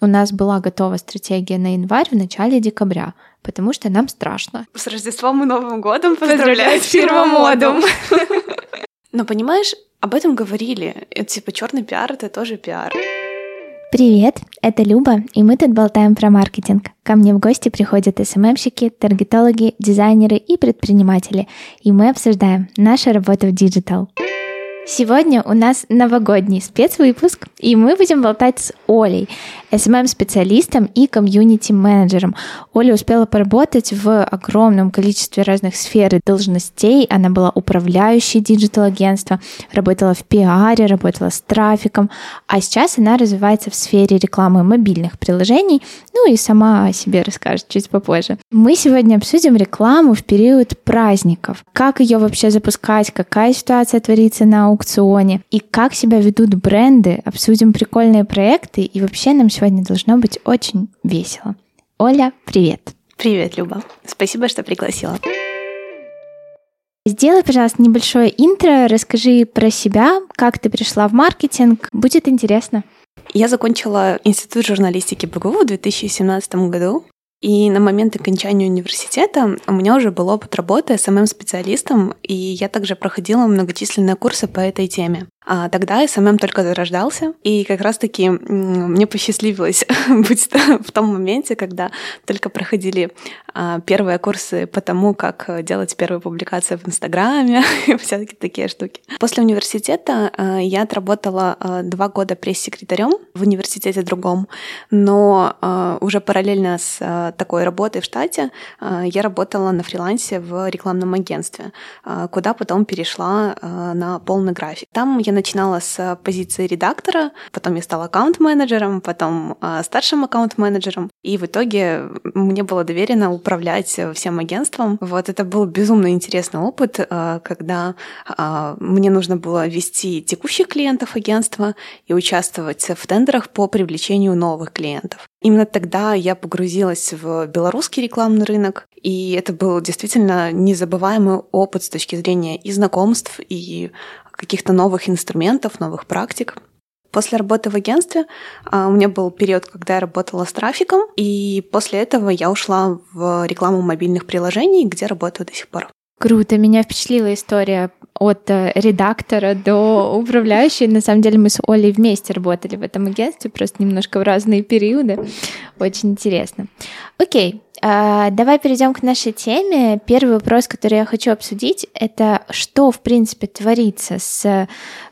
у нас была готова стратегия на январь в начале декабря, потому что нам страшно. С Рождеством и Новым годом поздравляю фирма Modum! Но понимаешь, об этом говорили. Это типа черный пиар это тоже пиар. Привет, это Люба, и мы тут болтаем про маркетинг. Ко мне в гости приходят SMM щики, таргетологи, дизайнеры и предприниматели, и мы обсуждаем нашу работу в digital. Сегодня у нас новогодний спецвыпуск, и мы будем болтать с Олей, SMM-специалистом и комьюнити-менеджером. Оля успела поработать в огромном количестве разных сфер и должностей. Она была управляющей digital-агентства, работала в пиаре, работала с трафиком, а сейчас она развивается в сфере рекламы мобильных приложений, ну и сама о себе расскажет чуть попозже. Мы сегодня обсудим рекламу в период праздников. Как ее вообще запускать, какая ситуация творится на аукционе и как себя ведут бренды. Обсудим прикольные проекты и вообще нам сегодня должно быть очень весело. Оля, привет! Привет, Люба. Спасибо, что пригласила. Сделай, пожалуйста, небольшое интро, расскажи про себя, как ты пришла в маркетинг. Будет интересно. Я закончила Институт журналистики БГУ в 2017 году. И на момент окончания университета у меня уже был опыт работы SMM-специалистом, и я также проходила многочисленные курсы по этой теме. А тогда SMM только зарождался, и как раз-таки мне посчастливилось быть в том моменте, когда только проходили а, первые курсы по тому, как делать первые публикации в Инстаграме и всякие такие штуки. После университета а, я отработала а, два года пресс-секретарем в университете другом, но уже параллельно с такой работой в штате я работала на фрилансе в рекламном агентстве, куда потом перешла на полный график. Там я начинала с позиции редактора, потом я стала аккаунт-менеджером, потом э, старшим аккаунт-менеджером, и в итоге мне было доверено управлять всем агентством. Вот это был безумно интересный опыт, э, когда э, мне нужно было вести текущих клиентов агентства и участвовать в тендерах по привлечению новых клиентов. Именно тогда я погрузилась в белорусский рекламный рынок, и это был действительно незабываемый опыт с точки зрения и знакомств, и каких-то новых инструментов, новых практик. После работы в агентстве а, у меня был период, когда я работала с трафиком, и после этого я ушла в рекламу мобильных приложений, где работаю до сих пор. Круто, меня впечатлила история от э, редактора до управляющей. На самом деле мы с Олей вместе работали в этом агентстве, просто немножко в разные периоды. Очень интересно. Окей, а, давай перейдем к нашей теме. Первый вопрос, который я хочу обсудить, это что, в принципе, творится с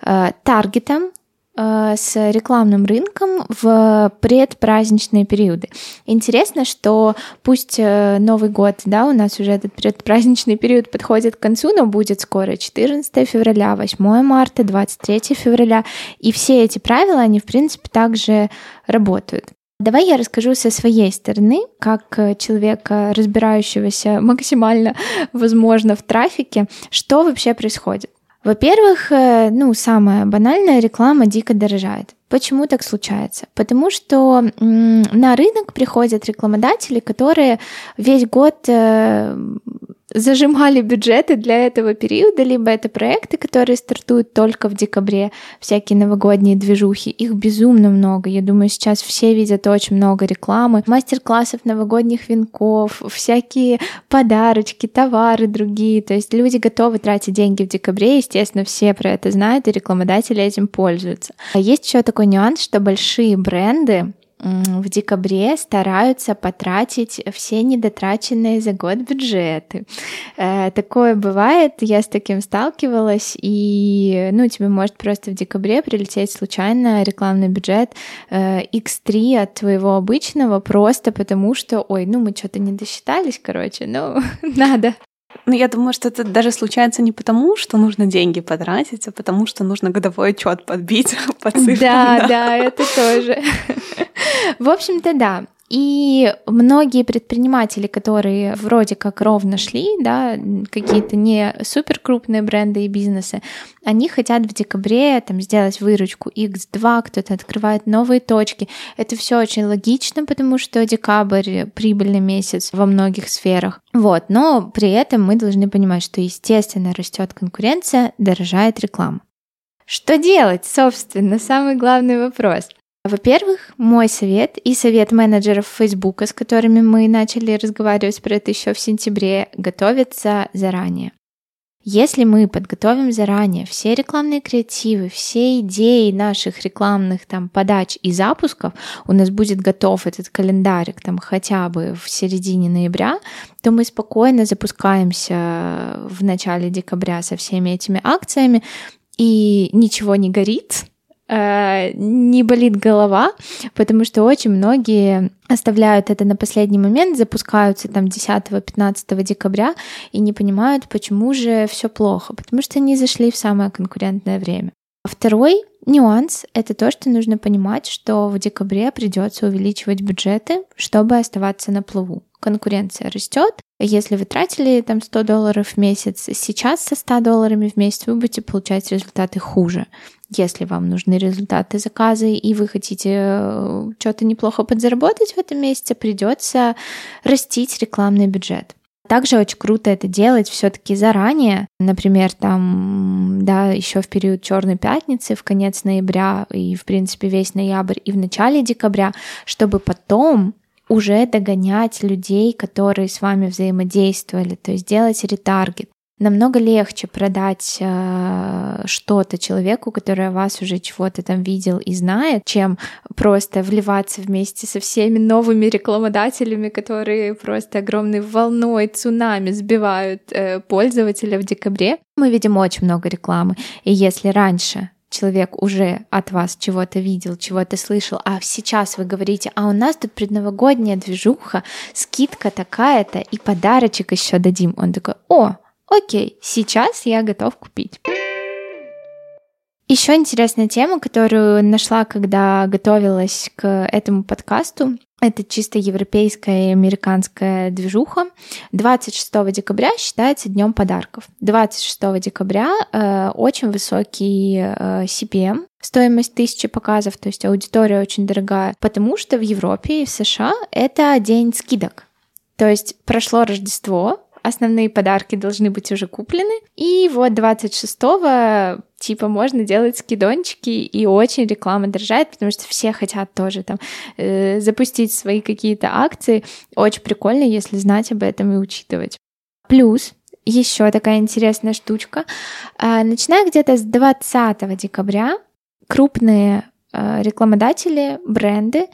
э, таргетом с рекламным рынком в предпраздничные периоды. Интересно, что пусть э, Новый год, да, у нас уже этот предпраздничный период подходит к концу, но будет скоро 14 февраля, 8 марта, 23 февраля, и все эти правила, они, в принципе, также работают. Давай я расскажу со своей стороны, как э, человека, разбирающегося максимально, возможно, в трафике, что вообще происходит. Во-первых, э, ну, самая банальная реклама дико дорожает. Почему так случается? Потому что на рынок приходят рекламодатели, которые весь год э, зажимали бюджеты для этого периода, либо это проекты, которые стартуют только в декабре, всякие новогодние движухи. Их безумно много. Я думаю, сейчас все видят очень много рекламы, мастер-классов новогодних венков, всякие подарочки, товары другие. То есть люди готовы тратить деньги в декабре, естественно, все про это знают, и рекламодатели этим пользуются. А есть еще такой нюанс, что большие бренды в декабре стараются потратить все недотраченные за год бюджеты. Э, такое бывает, я с таким сталкивалась, и ну, тебе может просто в декабре прилететь случайно рекламный бюджет X3 э, от твоего обычного, просто потому что, ой, ну мы что-то не досчитались, короче, ну надо. Ну, я думаю, что это даже случается не потому, что нужно деньги потратить, а потому что нужно годовой отчет подбить по цифрам. Да, да, да, это тоже. В общем-то, да. И многие предприниматели, которые вроде как ровно шли, да, какие-то не супер крупные бренды и бизнесы, они хотят в декабре там сделать выручку X2, кто-то открывает новые точки. Это все очень логично, потому что декабрь прибыльный месяц во многих сферах. Вот, но при этом мы должны понимать, что естественно растет конкуренция, дорожает реклама. Что делать, собственно, самый главный вопрос. Во-первых, мой совет и совет менеджеров Фейсбука, с которыми мы начали разговаривать про это еще в сентябре, готовиться заранее. Если мы подготовим заранее все рекламные креативы, все идеи наших рекламных там подач и запусков, у нас будет готов этот календарик там хотя бы в середине ноября, то мы спокойно запускаемся в начале декабря со всеми этими акциями, и ничего не горит, Э, не болит голова, потому что очень многие оставляют это на последний момент, запускаются там 10-15 декабря и не понимают, почему же все плохо, потому что они зашли в самое конкурентное время. Второй нюанс — это то, что нужно понимать, что в декабре придется увеличивать бюджеты, чтобы оставаться на плаву. Конкуренция растет. Если вы тратили там 100 долларов в месяц, сейчас со 100 долларами в месяц вы будете получать результаты хуже. Если вам нужны результаты заказа и вы хотите э, что-то неплохо подзаработать в этом месяце, придется растить рекламный бюджет. Также очень круто это делать все-таки заранее, например, там, да, еще в период Черной пятницы, в конец ноября и, в принципе, весь ноябрь и в начале декабря, чтобы потом уже догонять людей, которые с вами взаимодействовали, то есть делать ретаргет намного легче продать э, что-то человеку, который вас уже чего-то там видел и знает, чем просто вливаться вместе со всеми новыми рекламодателями, которые просто огромной волной, цунами сбивают э, пользователя в декабре. Мы видим очень много рекламы. И если раньше человек уже от вас чего-то видел, чего-то слышал, а сейчас вы говорите, а у нас тут предновогодняя движуха, скидка такая-то и подарочек еще дадим. Он такой, о, окей, сейчас я готов купить. Еще интересная тема, которую нашла, когда готовилась к этому подкасту, это чисто европейская и американская движуха. 26 декабря считается днем подарков. 26 декабря э, очень высокий э, CPM, стоимость тысячи показов, то есть аудитория очень дорогая, потому что в Европе и в США это день скидок. То есть прошло Рождество, основные подарки должны быть уже куплены. И вот 26-го типа можно делать скидончики, и очень реклама дорожает, потому что все хотят тоже там э, запустить свои какие-то акции. Очень прикольно, если знать об этом и учитывать. Плюс еще такая интересная штучка. Э, начиная где-то с 20 декабря крупные рекламодатели, бренды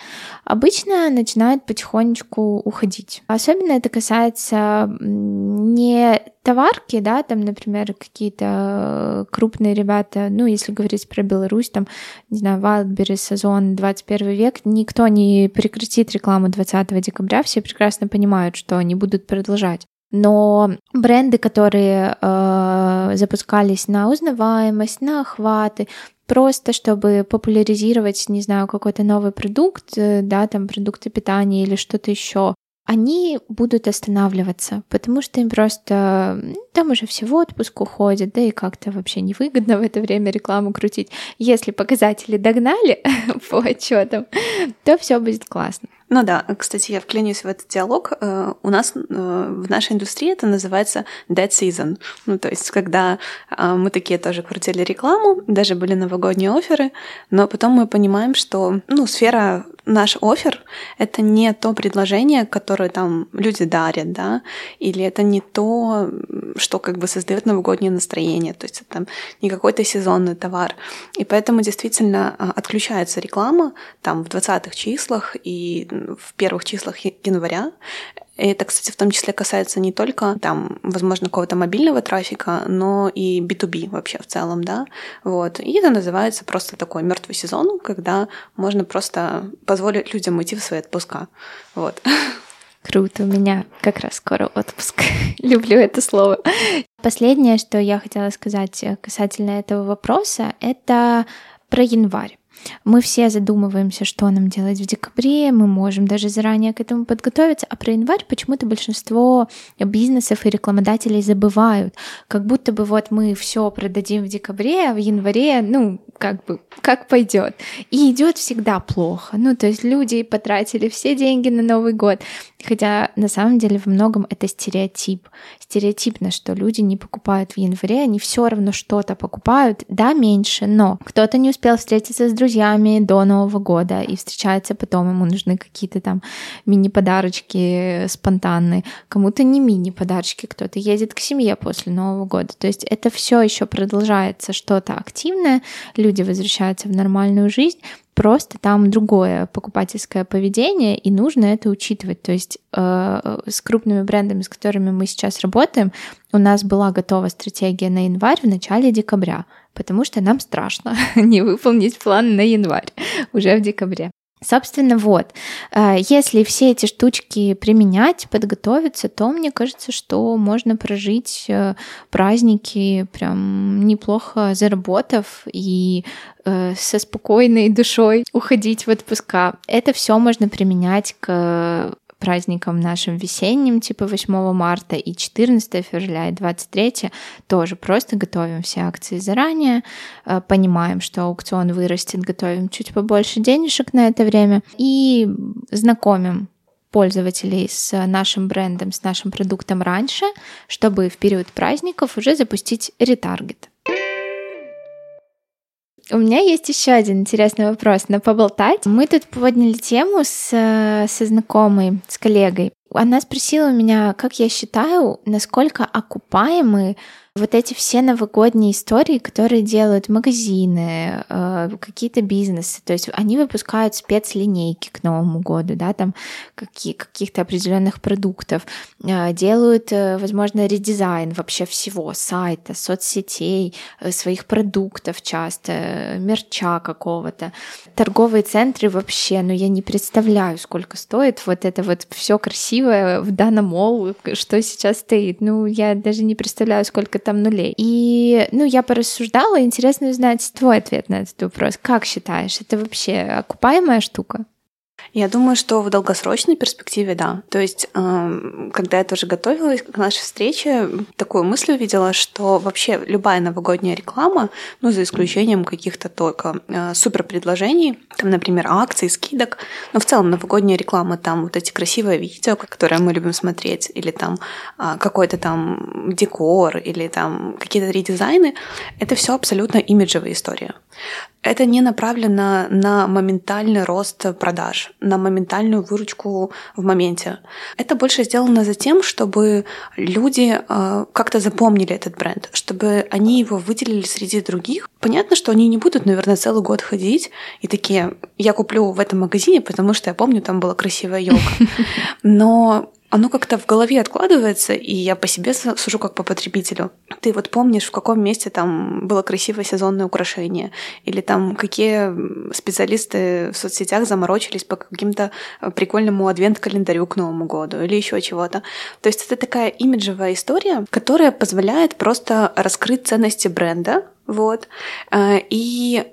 обычно начинают потихонечку уходить. Особенно это касается не товарки, да, там, например, какие-то крупные ребята, ну, если говорить про Беларусь, там, не знаю, Wildberries, Сазон, 21 век, никто не прекратит рекламу 20 декабря, все прекрасно понимают, что они будут продолжать. Но бренды, которые э, запускались на узнаваемость, на охваты, просто чтобы популяризировать, не знаю, какой-то новый продукт, э, да, там продукты питания или что-то еще, они будут останавливаться, потому что им просто там уже все в отпуск уходят, да и как-то вообще невыгодно в это время рекламу крутить. Если показатели догнали по отчетам, то все будет классно. Ну да, кстати, я вклинюсь в этот диалог. Э, у нас э, в нашей индустрии это называется dead season. Ну, то есть, когда э, мы такие тоже крутили рекламу, даже были новогодние оферы, но потом мы понимаем, что ну, сфера наш офер — это не то предложение, которое там люди дарят, да, или это не то, что как бы создает новогоднее настроение, то есть это там не какой-то сезонный товар. И поэтому действительно отключается реклама там в 20-х числах и в первых числах января. Это, кстати, в том числе касается не только там, возможно, какого-то мобильного трафика, но и B2B вообще в целом, да. Вот. И это называется просто такой мертвый сезон, когда можно просто позволить людям уйти в свои отпуска. Вот. Круто, у меня как раз скоро отпуск. Люблю это слово. Последнее, что я хотела сказать касательно этого вопроса, это про январь. Мы все задумываемся, что нам делать в декабре, мы можем даже заранее к этому подготовиться, а про январь почему-то большинство бизнесов и рекламодателей забывают, как будто бы вот мы все продадим в декабре, а в январе, ну, как бы, как пойдет. И идет всегда плохо. Ну, то есть люди потратили все деньги на Новый год, хотя на самом деле во многом это стереотип. Стереотипно, что люди не покупают в январе, они все равно что-то покупают, да, меньше, но кто-то не успел встретиться с друзьями, друзьями до Нового года и встречается потом, ему нужны какие-то там мини-подарочки спонтанные, кому-то не мини-подарочки, кто-то едет к семье после Нового года. То есть это все еще продолжается что-то активное, люди возвращаются в нормальную жизнь, просто там другое покупательское поведение, и нужно это учитывать. То есть э, с крупными брендами, с которыми мы сейчас работаем, у нас была готова стратегия на январь в начале декабря, потому что нам страшно не выполнить план на январь уже в декабре. Собственно, вот, э, если все эти штучки применять, подготовиться, то мне кажется, что можно прожить э, праздники прям неплохо заработав и э, со спокойной душой уходить в отпуска. Это все можно применять к праздникам нашим весенним, типа 8 марта и 14 февраля и 23, тоже просто готовим все акции заранее, э, понимаем, что аукцион вырастет, готовим чуть побольше денежек на это время и знакомим пользователей с нашим брендом, с нашим продуктом раньше, чтобы в период праздников уже запустить ретаргет. У меня есть еще один интересный вопрос на поболтать. Мы тут подняли тему с, со знакомой, с коллегой. Она спросила меня, как я считаю, насколько окупаемы вот эти все новогодние истории, которые делают магазины, э, какие-то бизнесы, то есть они выпускают спецлинейки к Новому году, да, там каких-то определенных продуктов, э, делают, э, возможно, редизайн вообще всего, сайта, соцсетей, своих продуктов часто, мерча какого-то. Торговые центры вообще, ну я не представляю, сколько стоит вот это вот все красивое в данном мол, что сейчас стоит. Ну, я даже не представляю, сколько там нулей. И, ну, я порассуждала, интересно узнать твой ответ на этот вопрос. Как считаешь, это вообще окупаемая штука? Я думаю, что в долгосрочной перспективе, да. То есть, эм, когда я тоже готовилась к нашей встрече, такую мысль увидела, что вообще любая новогодняя реклама, ну, за исключением каких-то только э, супер предложений, там, например, акций, скидок, но в целом новогодняя реклама, там вот эти красивые видео, которые мы любим смотреть, или там а, какой-то там декор, или там какие-то редизайны, это все абсолютно имиджевая история это не направлено на моментальный рост продаж, на моментальную выручку в моменте. Это больше сделано за тем, чтобы люди э, как-то запомнили этот бренд, чтобы они его выделили среди других. Понятно, что они не будут, наверное, целый год ходить и такие, я куплю в этом магазине, потому что я помню, там была красивая елка. Но оно как-то в голове откладывается, и я по себе сужу как по потребителю. Ты вот помнишь, в каком месте там было красивое сезонное украшение, или там какие специалисты в соцсетях заморочились по каким-то э, прикольному адвент-календарю к Новому году, или еще чего-то. То есть это такая имиджевая история, которая позволяет просто раскрыть ценности бренда, вот, э, и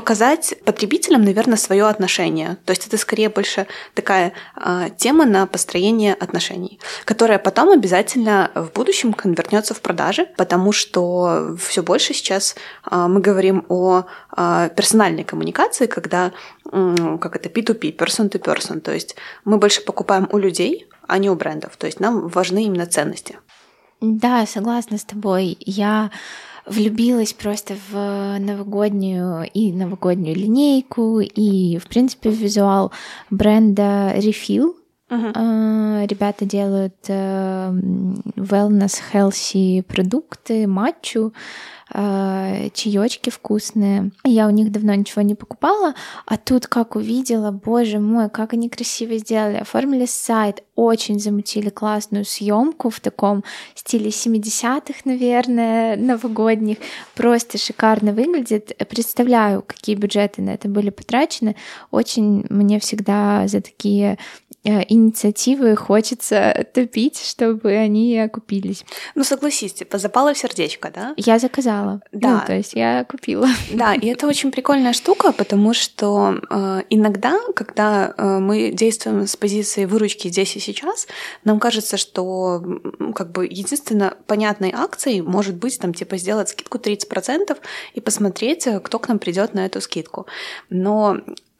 показать потребителям, наверное, свое отношение. То есть это скорее больше такая э, тема на построение отношений, которая потом обязательно в будущем конвертнется в продажи, потому что все больше сейчас э, мы говорим о э, персональной коммуникации, когда э, как это P2P, person to person, то есть мы больше покупаем у людей, а не у брендов. То есть нам важны именно ценности. Да, согласна с тобой. Я влюбилась просто в новогоднюю и новогоднюю линейку, и, в принципе, в визуал бренда Refill. Uh-huh. Ребята делают э, wellness, healthy продукты, матчу, э, чаечки вкусные. Я у них давно ничего не покупала, а тут как увидела, боже мой, как они красиво сделали, оформили сайт, очень замутили классную съемку в таком стиле 70-х, наверное, новогодних. Просто шикарно выглядит. Представляю, какие бюджеты на это были потрачены. Очень мне всегда за такие Э, инициативы хочется топить, чтобы они окупились. Ну, согласись, типа, запало в сердечко, да? Я заказала. Да. Ну, то есть я купила. Да, и это очень прикольная штука, потому что э, иногда, когда э, мы действуем с позиции выручки здесь и сейчас, нам кажется, что как бы единственно понятной акцией может быть там типа сделать скидку 30% и посмотреть, э, кто к нам придет на эту скидку. Но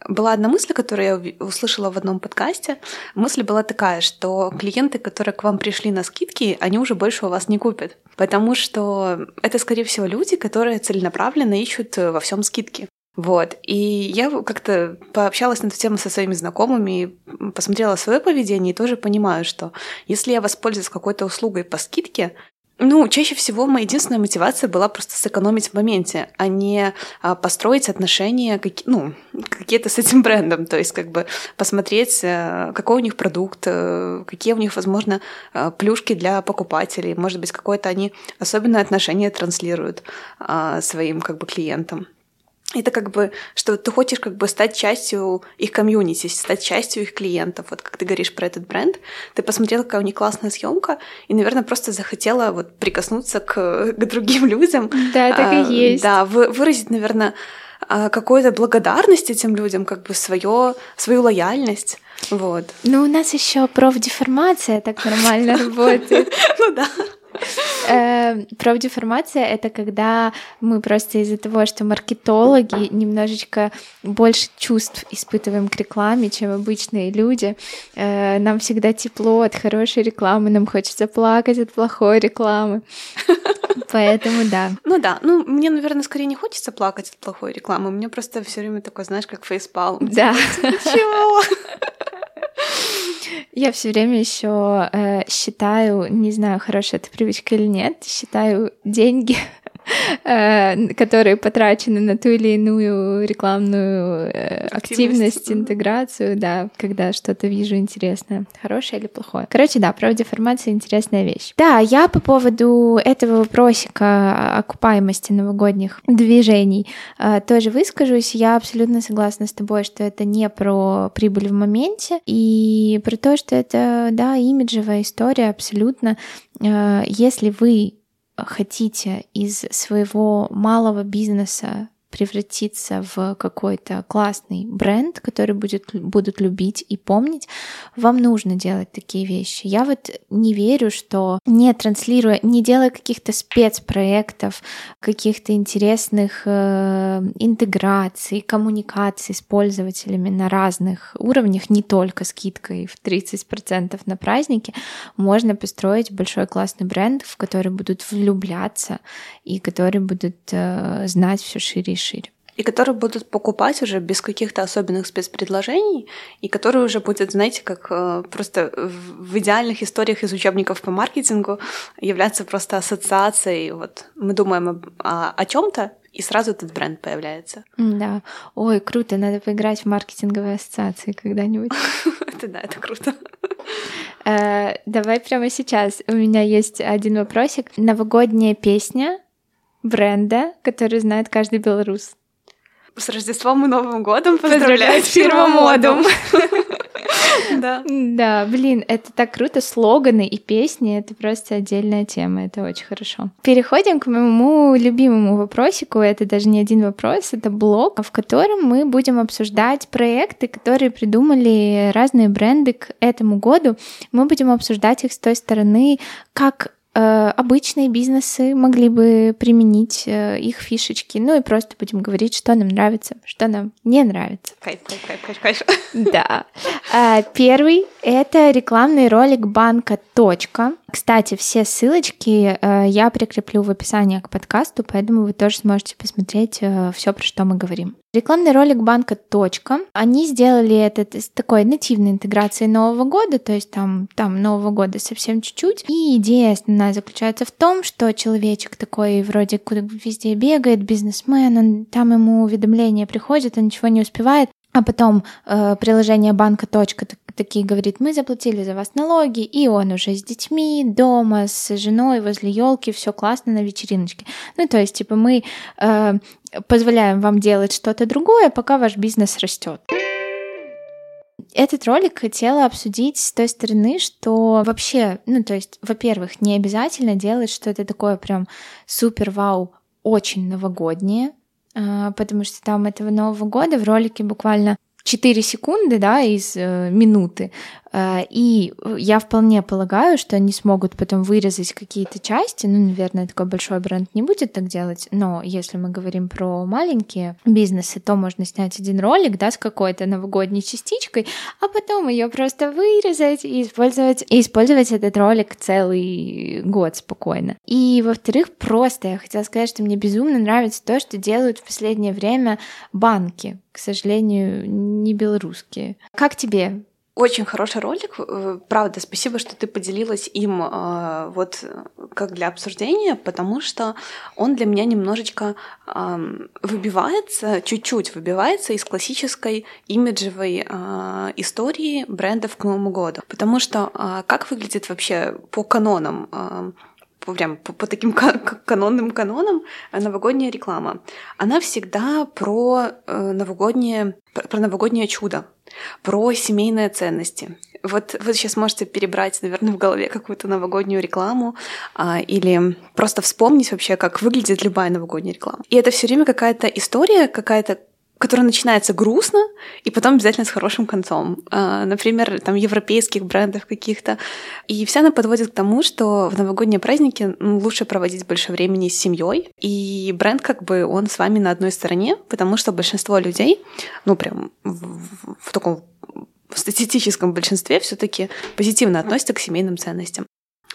была одна мысль, которую я услышала в одном подкасте. Мысль была такая, что клиенты, которые к вам пришли на скидки, они уже больше у вас не купят. Потому что это, скорее всего, люди, которые целенаправленно ищут во всем скидки. Вот. И я как-то пообщалась на эту тему со своими знакомыми, посмотрела свое поведение и тоже понимаю, что если я воспользуюсь какой-то услугой по скидке, ну, чаще всего моя единственная мотивация была просто сэкономить в моменте, а не а, построить отношения, ну, какие-то с этим брендом, то есть как бы посмотреть, а, какой у них продукт, а, какие у них, возможно, а, плюшки для покупателей, может быть, какое-то они особенное отношение транслируют а, своим как бы клиентам это как бы, что ты хочешь как бы стать частью их комьюнити, стать частью их клиентов. Вот как ты говоришь про этот бренд, ты посмотрела, какая у них классная съемка, и, наверное, просто захотела вот прикоснуться к, к другим людям. Да, так а, и есть. Да, вы, выразить, наверное, а, какую-то благодарность этим людям, как бы свое, свою лояльность. Вот. Ну, у нас еще профдеформация так нормально работает. Ну да. Э, Профдеформация — это когда мы просто из-за того, что маркетологи немножечко больше чувств испытываем к рекламе, чем обычные люди. Э, нам всегда тепло от хорошей рекламы, нам хочется плакать от плохой рекламы. Поэтому да. Ну да, ну мне, наверное, скорее не хочется плакать от плохой рекламы. У меня просто все время такое, знаешь, как фейспалм. Да. Чего? Я все время еще э, считаю, не знаю, хорошая это привычка или нет, считаю деньги которые потрачены на ту или иную рекламную э, активность, интеграцию, да, когда что-то вижу интересное, хорошее или плохое. Короче, да, профдеформация — интересная вещь. Да, я по поводу этого вопросика окупаемости новогодних движений э, тоже выскажусь. Я абсолютно согласна с тобой, что это не про прибыль в моменте и про то, что это, да, имиджевая история абсолютно. Если вы хотите из своего малого бизнеса превратиться в какой-то классный бренд, который будет, будут любить и помнить, вам нужно делать такие вещи. Я вот не верю, что не транслируя, не делая каких-то спецпроектов, каких-то интересных э, интеграций, коммуникаций с пользователями на разных уровнях, не только скидкой в 30% на праздники, можно построить большой классный бренд, в который будут влюбляться и который будут э, знать все шире и шире. И которые будут покупать уже без каких-то особенных спецпредложений, и которые уже будет, знаете, как э, просто в идеальных историях из учебников по маркетингу являться просто ассоциацией. Вот мы думаем об, о, о чем-то, и сразу этот бренд появляется. Да. Ой, круто, надо поиграть в маркетинговые ассоциации когда-нибудь. Это да, это круто. Э, давай прямо сейчас. У меня есть один вопросик. Новогодняя песня бренда, который знает каждый белорус. С Рождеством и Новым годом поздравляю фирма Модум. Да. Да, блин, это так круто. Слоганы и песни — это просто отдельная тема, это очень хорошо. Переходим к моему любимому вопросику. Это даже не один вопрос, это блог, в котором мы будем обсуждать проекты, которые придумали разные бренды к этому году. Мы будем обсуждать их с той стороны, как обычные бизнесы могли бы применить э, их фишечки. Ну и просто будем говорить, что нам нравится, что нам не нравится. Кайф, кайф, кайф, кайф, кайф. Да. Э, первый — это рекламный ролик банка «Точка». Кстати, все ссылочки я прикреплю в описании к подкасту, поэтому вы тоже сможете посмотреть все, про что мы говорим. Рекламный ролик банка «Точка». Они сделали это с такой нативной интеграцией Нового года, то есть там, там Нового года совсем чуть-чуть. И идея основная заключается в том, что человечек такой вроде куда везде бегает, бизнесмен, он, там ему уведомления приходят, он ничего не успевает. А потом э, приложение банка точка такие говорит, мы заплатили за вас налоги, и он уже с детьми, дома, с женой, возле елки, все классно на вечериночке. Ну, то есть, типа, мы э, позволяем вам делать что-то другое, пока ваш бизнес растет. Этот ролик хотела обсудить с той стороны, что вообще, ну, то есть, во-первых, не обязательно делать что-то такое прям супер-вау, очень новогоднее, потому что там этого Нового года в ролике буквально 4 секунды, да, из э, минуты. Э, и я вполне полагаю, что они смогут потом вырезать какие-то части. Ну, наверное, такой большой бренд не будет так делать. Но если мы говорим про маленькие бизнесы, то можно снять один ролик, да, с какой-то новогодней частичкой, а потом ее просто вырезать и использовать, и использовать этот ролик целый год спокойно. И, во-вторых, просто я хотела сказать, что мне безумно нравится то, что делают в последнее время банки. К сожалению, не белорусские. Как тебе очень хороший ролик, э, правда, спасибо, что ты поделилась им э, вот как для обсуждения, потому что он для меня немножечко выбивается, чуть-чуть выбивается из классической имиджевой э, истории брендов к Новому году. Потому что как выглядит вообще по канонам прям по, по таким канонным канонам новогодняя реклама. Она всегда про новогоднее, про новогоднее чудо про семейные ценности. Вот вы сейчас можете перебрать, наверное, в голове какую-то новогоднюю рекламу а, или просто вспомнить вообще, как выглядит любая новогодняя реклама. И это все время какая-то история, какая-то которая начинается грустно и потом обязательно с хорошим концом. А, например, там европейских брендов каких-то. И вся она подводит к тому, что в новогодние праздники лучше проводить больше времени с семьей. И бренд как бы он с вами на одной стороне, потому что большинство людей, ну прям в, в таком в статистическом большинстве все-таки позитивно относятся к семейным ценностям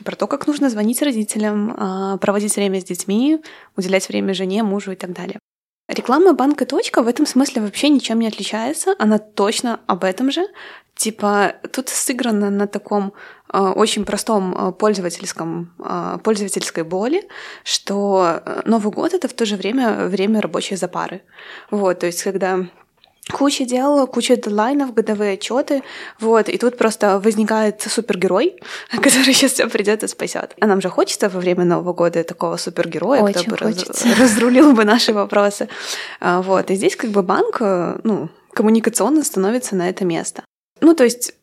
про то, как нужно звонить родителям, а, проводить время с детьми, уделять время жене, мужу и так далее. Реклама банка «Точка» в этом смысле вообще ничем не отличается. Она точно об этом же. Типа, тут сыграно на таком э, очень простом э, пользовательском, э, пользовательской боли, что э, Новый год — это в то же время время рабочей запары. Вот, то есть, когда куча дел, куча дедлайнов, годовые отчеты, вот, и тут просто возникает супергерой, который сейчас все придет и спасет. А нам же хочется во время Нового года такого супергероя, Очень кто бы раз, разрулил бы наши вопросы. А, вот, и здесь как бы банк, э, ну, коммуникационно становится на это место. Ну, то есть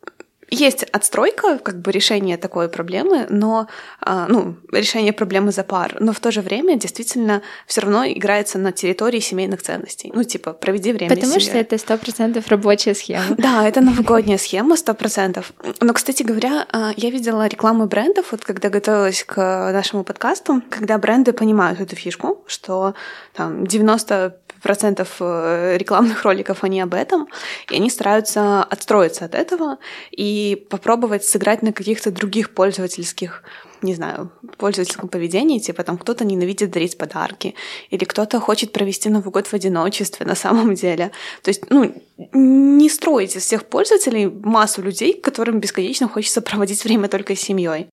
есть отстройка, как бы решение такой проблемы, но а, ну, решение проблемы за пар, но в то же время действительно все равно играется на территории семейных ценностей. Ну, типа, проведи время Потому что это сто процентов рабочая схема. Да, это новогодняя схема, сто процентов. Но, кстати говоря, а, я видела рекламу брендов, вот когда готовилась к нашему подкасту, когда бренды понимают эту фишку, что там 90 процентов э, рекламных роликов они об этом, и они стараются отстроиться от этого и попробовать сыграть на каких-то других пользовательских не знаю, пользовательском поведении, типа там кто-то ненавидит дарить подарки, или кто-то хочет провести Новый год в одиночестве на самом деле. То есть, ну, не строить из всех пользователей массу людей, которым бесконечно хочется проводить время только с семьей.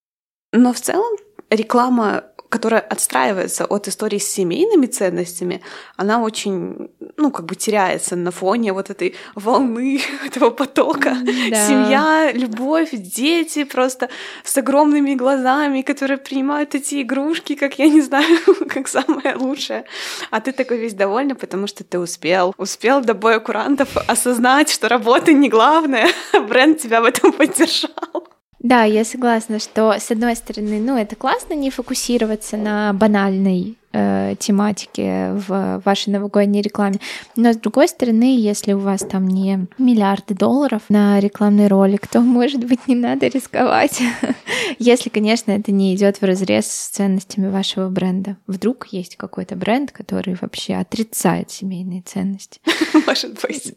Но в целом реклама которая отстраивается от истории с семейными ценностями, она очень, ну, как бы теряется на фоне вот этой волны, этого потока. Да. Семья, любовь, дети просто с огромными глазами, которые принимают эти игрушки, как я не знаю, как самое лучшее. А ты такой весь довольный, потому что ты успел. Успел до боя курантов осознать, что работа не главное, бренд тебя в этом поддержал. Да, я согласна, что с одной стороны, ну, это классно не фокусироваться на банальной э, тематике в вашей новогодней рекламе, но с другой стороны, если у вас там не миллиарды долларов на рекламный ролик, то, может быть, не надо рисковать, если, конечно, это не идет в разрез с ценностями вашего бренда. Вдруг есть какой-то бренд, который вообще отрицает семейные ценности. Может быть.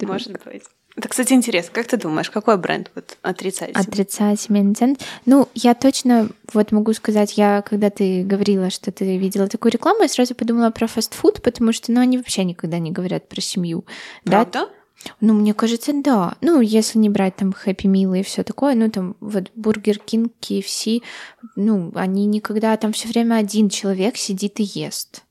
Может быть. Это, кстати, интересно. Как ты думаешь, какой бренд вот? Отрицает семейный ценность? Ну, я точно вот могу сказать, я, когда ты говорила, что ты видела такую рекламу, я сразу подумала про фастфуд, потому что, ну, они вообще никогда не говорят про семью. Правда? Да? Ну, мне кажется, да. Ну, если не брать там Happy Meal и все такое, ну, там вот Бургер Кинг, KFC, ну, они никогда, там все время один человек сидит и ест.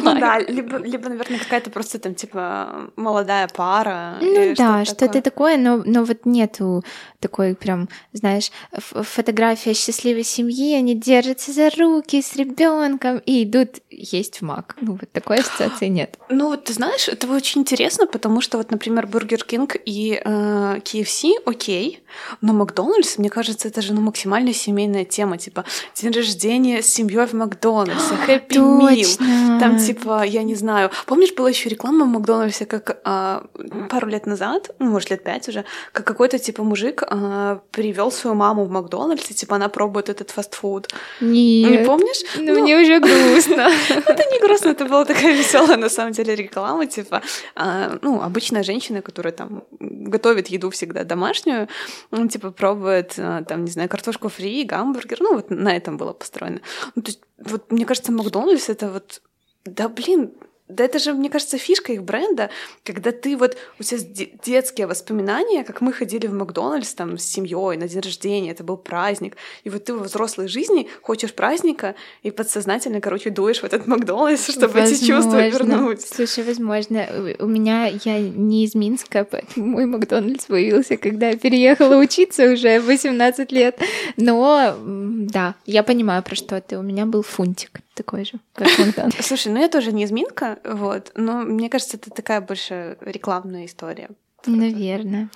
Ну да, либо, либо, наверное, какая-то просто там, типа, молодая пара. Ну да, что-то такое, но, но вот нету такой прям, знаешь, фотография счастливой семьи, они держатся за руки с ребенком и идут есть в мак. Ну вот такой ассоциации нет. Ну вот ты знаешь, это очень интересно, потому что вот, например, Бургер Кинг и э, KFC, окей, но Макдональдс, мне кажется, это же ну максимально семейная тема, типа день рождения с семьей в Макдональдсе, Happy Точно. Там типа, я не знаю, помнишь, была еще реклама в Макдональдсе, как а, пару лет назад, ну, может, лет пять уже, как какой-то типа мужик а, привел свою маму в Макдональдс, и типа она пробует этот фастфуд. Нет. Не помнишь? Ну, мне уже грустно. Это не грустно, это была такая веселая на самом деле реклама, типа, а, ну, обычная женщина, которая там готовит еду всегда домашнюю, ну, типа пробует, а, там, не знаю, картошку фри, гамбургер, ну, вот на этом было построено. Ну, то есть, вот мне кажется, Макдональдс это вот да блин, да это же, мне кажется, фишка их бренда, когда ты вот, у тебя детские воспоминания, как мы ходили в Макдональдс там с семьей на день рождения, это был праздник, и вот ты во взрослой жизни хочешь праздника и подсознательно, короче, дуешь в этот Макдональдс, чтобы возможно. эти чувства вернуть. Слушай, возможно, у меня, я не из Минска, поэтому мой Макдональдс появился, когда я переехала учиться уже 18 лет, но да, я понимаю, про что ты, у меня был фунтик такой же, как Слушай, ну я тоже не из Минка, вот, но мне кажется, это такая больше рекламная история. Наверное.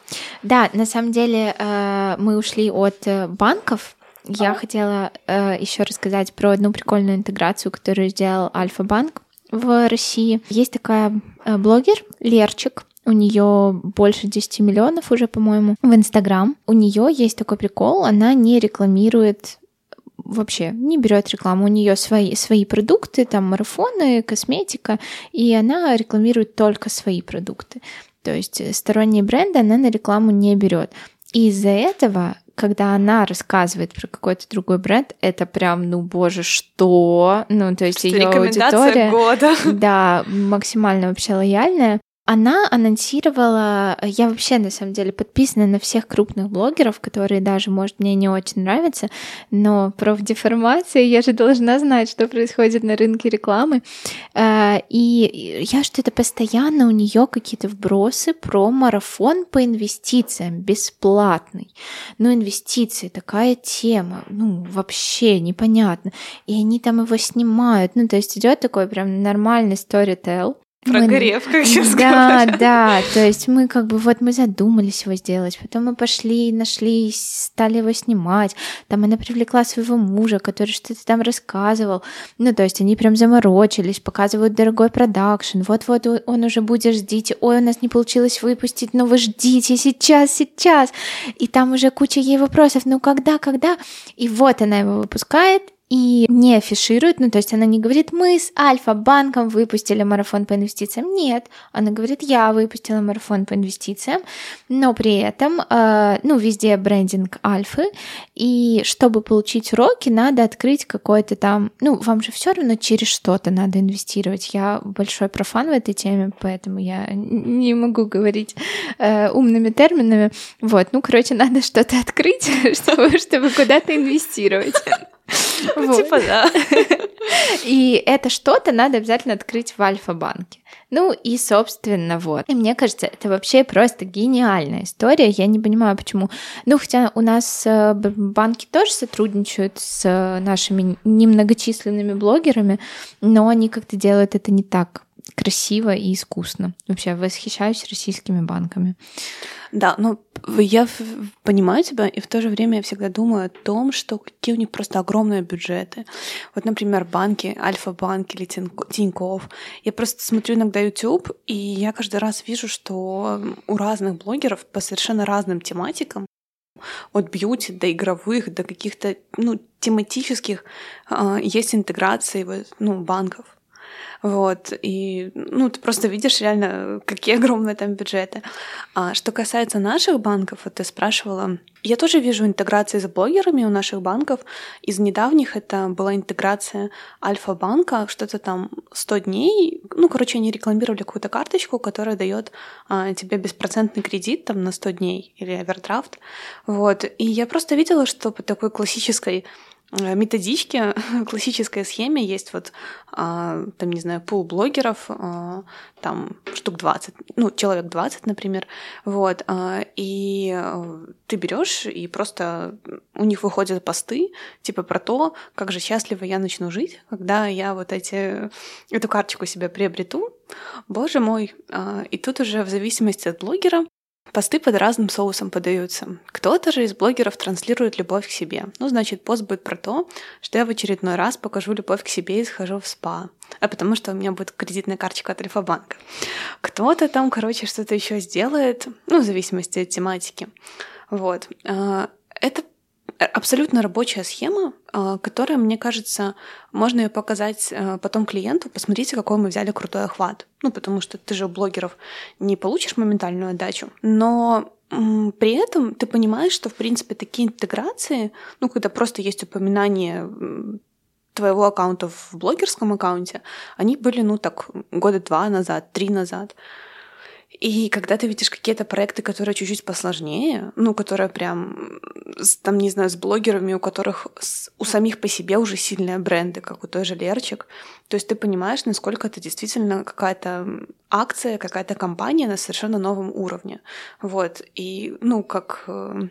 Да, на самом деле э, мы ушли от э, банков. Я хотела э, еще рассказать про одну прикольную интеграцию, которую сделал Альфа-банк в России. Есть такая блогер Лерчик, у нее больше 10 миллионов уже, по-моему, в Инстаграм. У нее есть такой прикол, она не рекламирует вообще не берет рекламу. У нее свои, свои продукты, там марафоны, косметика, и она рекламирует только свои продукты. То есть э, сторонние бренды она на рекламу не берет. И из-за этого, когда она рассказывает про какой-то другой бренд, это прям, ну боже, что? Ну, то есть ее аудитория, года. да, максимально вообще лояльная. Она анонсировала, я вообще на самом деле подписана на всех крупных блогеров, которые даже, может, мне не очень нравятся, но профдеформация, я же должна знать, что происходит на рынке рекламы. Э, и я что-то постоянно у нее какие-то вбросы про марафон по инвестициям, бесплатный. Ну, инвестиции, такая тема, ну, вообще непонятно. И они там его снимают, ну, то есть идет такой прям нормальный storytell, Прогорев, мы... как сейчас Да, говорят. да, то есть мы как бы вот мы задумались его сделать, потом мы пошли, нашли, стали его снимать, там она привлекла своего мужа, который что-то там рассказывал, ну то есть они прям заморочились, показывают дорогой продакшн, вот-вот он уже будет, ждите, ой, у нас не получилось выпустить, но вы ждите, сейчас, сейчас, и там уже куча ей вопросов, ну когда, когда, и вот она его выпускает, и не афиширует, ну то есть она не говорит, мы с Альфа-банком выпустили марафон по инвестициям, нет, она говорит, я выпустила марафон по инвестициям, но при этом, э, ну везде брендинг Альфы, и чтобы получить уроки, надо открыть какой-то там, ну вам же все равно через что-то надо инвестировать, я большой профан в этой теме, поэтому я не могу говорить э, умными терминами, вот, ну короче, надо что-то открыть, чтобы, чтобы куда-то инвестировать. Ну, типа, да. И это что-то надо обязательно открыть в Альфа-банке. Ну и, собственно, вот. И мне кажется, это вообще просто гениальная история. Я не понимаю, почему. Ну, хотя у нас э, банки тоже сотрудничают с нашими немногочисленными блогерами, но они как-то делают это не так красиво и искусно. Вообще восхищаюсь российскими банками. Да, но я понимаю тебя, и в то же время я всегда думаю о том, что какие у них просто огромные бюджеты. Вот, например, банки, Альфа-банк или Тинькофф. Я просто смотрю иногда YouTube, и я каждый раз вижу, что у разных блогеров по совершенно разным тематикам от бьюти до игровых, до каких-то ну, тематических э, есть интеграции вот, ну, банков. Вот, и, ну, ты просто видишь реально, какие огромные там бюджеты. А что касается наших банков, вот ты спрашивала, я тоже вижу интеграции с блогерами у наших банков. Из недавних это была интеграция Альфа-банка, что-то там 100 дней. Ну, короче, они рекламировали какую-то карточку, которая дает а, тебе беспроцентный кредит там на 100 дней или овердрафт. Вот. И я просто видела, что по такой классической Э, методичке, классической схеме есть вот, а, там, не знаю, пул блогеров, а, там штук 20, ну, человек 20, например, вот, а, и э, ты берешь и просто у них выходят посты, типа про то, как же счастливо я начну жить, когда я вот эти, эту карточку себе приобрету, боже мой, и тут уже в зависимости от блогера Посты под разным соусом подаются. Кто-то же из блогеров транслирует любовь к себе. Ну, значит, пост будет про то, что я в очередной раз покажу любовь к себе и схожу в спа. А потому что у меня будет кредитная карточка от Альфа-банка. Кто-то там, короче, что-то еще сделает, ну, в зависимости от тематики. Вот. А, это абсолютно рабочая схема, а, которая, мне кажется, можно ее показать а, потом клиенту. Посмотрите, какой мы взяли крутой охват. Ну, потому что ты же у блогеров не получишь моментальную отдачу. Но при этом ты понимаешь, что, в принципе, такие интеграции, ну, когда просто есть упоминание твоего аккаунта в блогерском аккаунте, они были, ну, так, года два назад, три назад. И когда ты видишь какие-то проекты, которые чуть-чуть посложнее, ну, которые прям, там, не знаю, с блогерами, у которых у самих по себе уже сильные бренды, как у той же Лерчик, то есть ты понимаешь, насколько это действительно какая-то акция, какая-то компания на совершенно новом уровне. Вот. И, ну, как э,